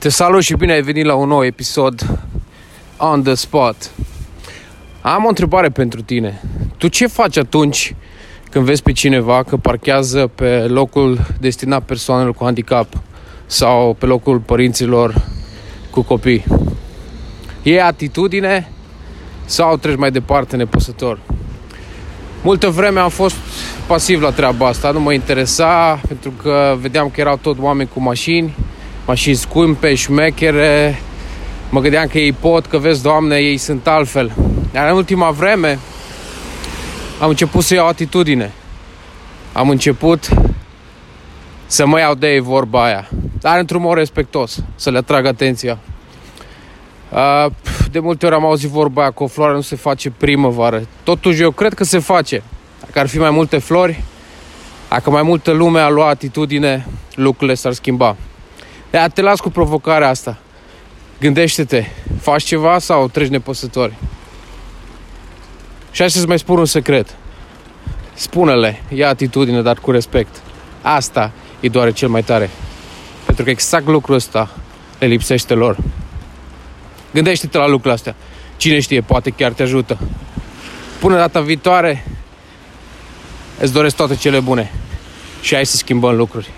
Te salut și bine ai venit la un nou episod On The Spot. Am o întrebare pentru tine. Tu ce faci atunci când vezi pe cineva că parchează pe locul destinat persoanelor cu handicap sau pe locul părinților cu copii? E atitudine sau treci mai departe nepăsător? Multă vreme am fost pasiv la treaba asta, nu mă interesa pentru că vedeam că erau tot oameni cu mașini mașini scumpe, șmechere, mă gândeam că ei pot, că vezi, Doamne, ei sunt altfel. Dar în ultima vreme am început să iau atitudine. Am început să mă iau de ei vorba aia. Dar într-un mod respectos, să le atrag atenția. De multe ori am auzit vorba aia că o floare nu se face primăvară. Totuși eu cred că se face. Dacă ar fi mai multe flori, dacă mai multă lume a luat atitudine, lucrurile s-ar schimba. Ia, te las cu provocarea asta. Gândește-te, faci ceva sau treci nepăsători? Și hai să-ți mai spun un secret. Spune-le, ia atitudine, dar cu respect. Asta îi doare cel mai tare. Pentru că exact lucrul ăsta le lipsește lor. Gândește-te la lucrurile astea. Cine știe, poate chiar te ajută. Până data viitoare, îți doresc toate cele bune. Și hai să schimbăm lucruri.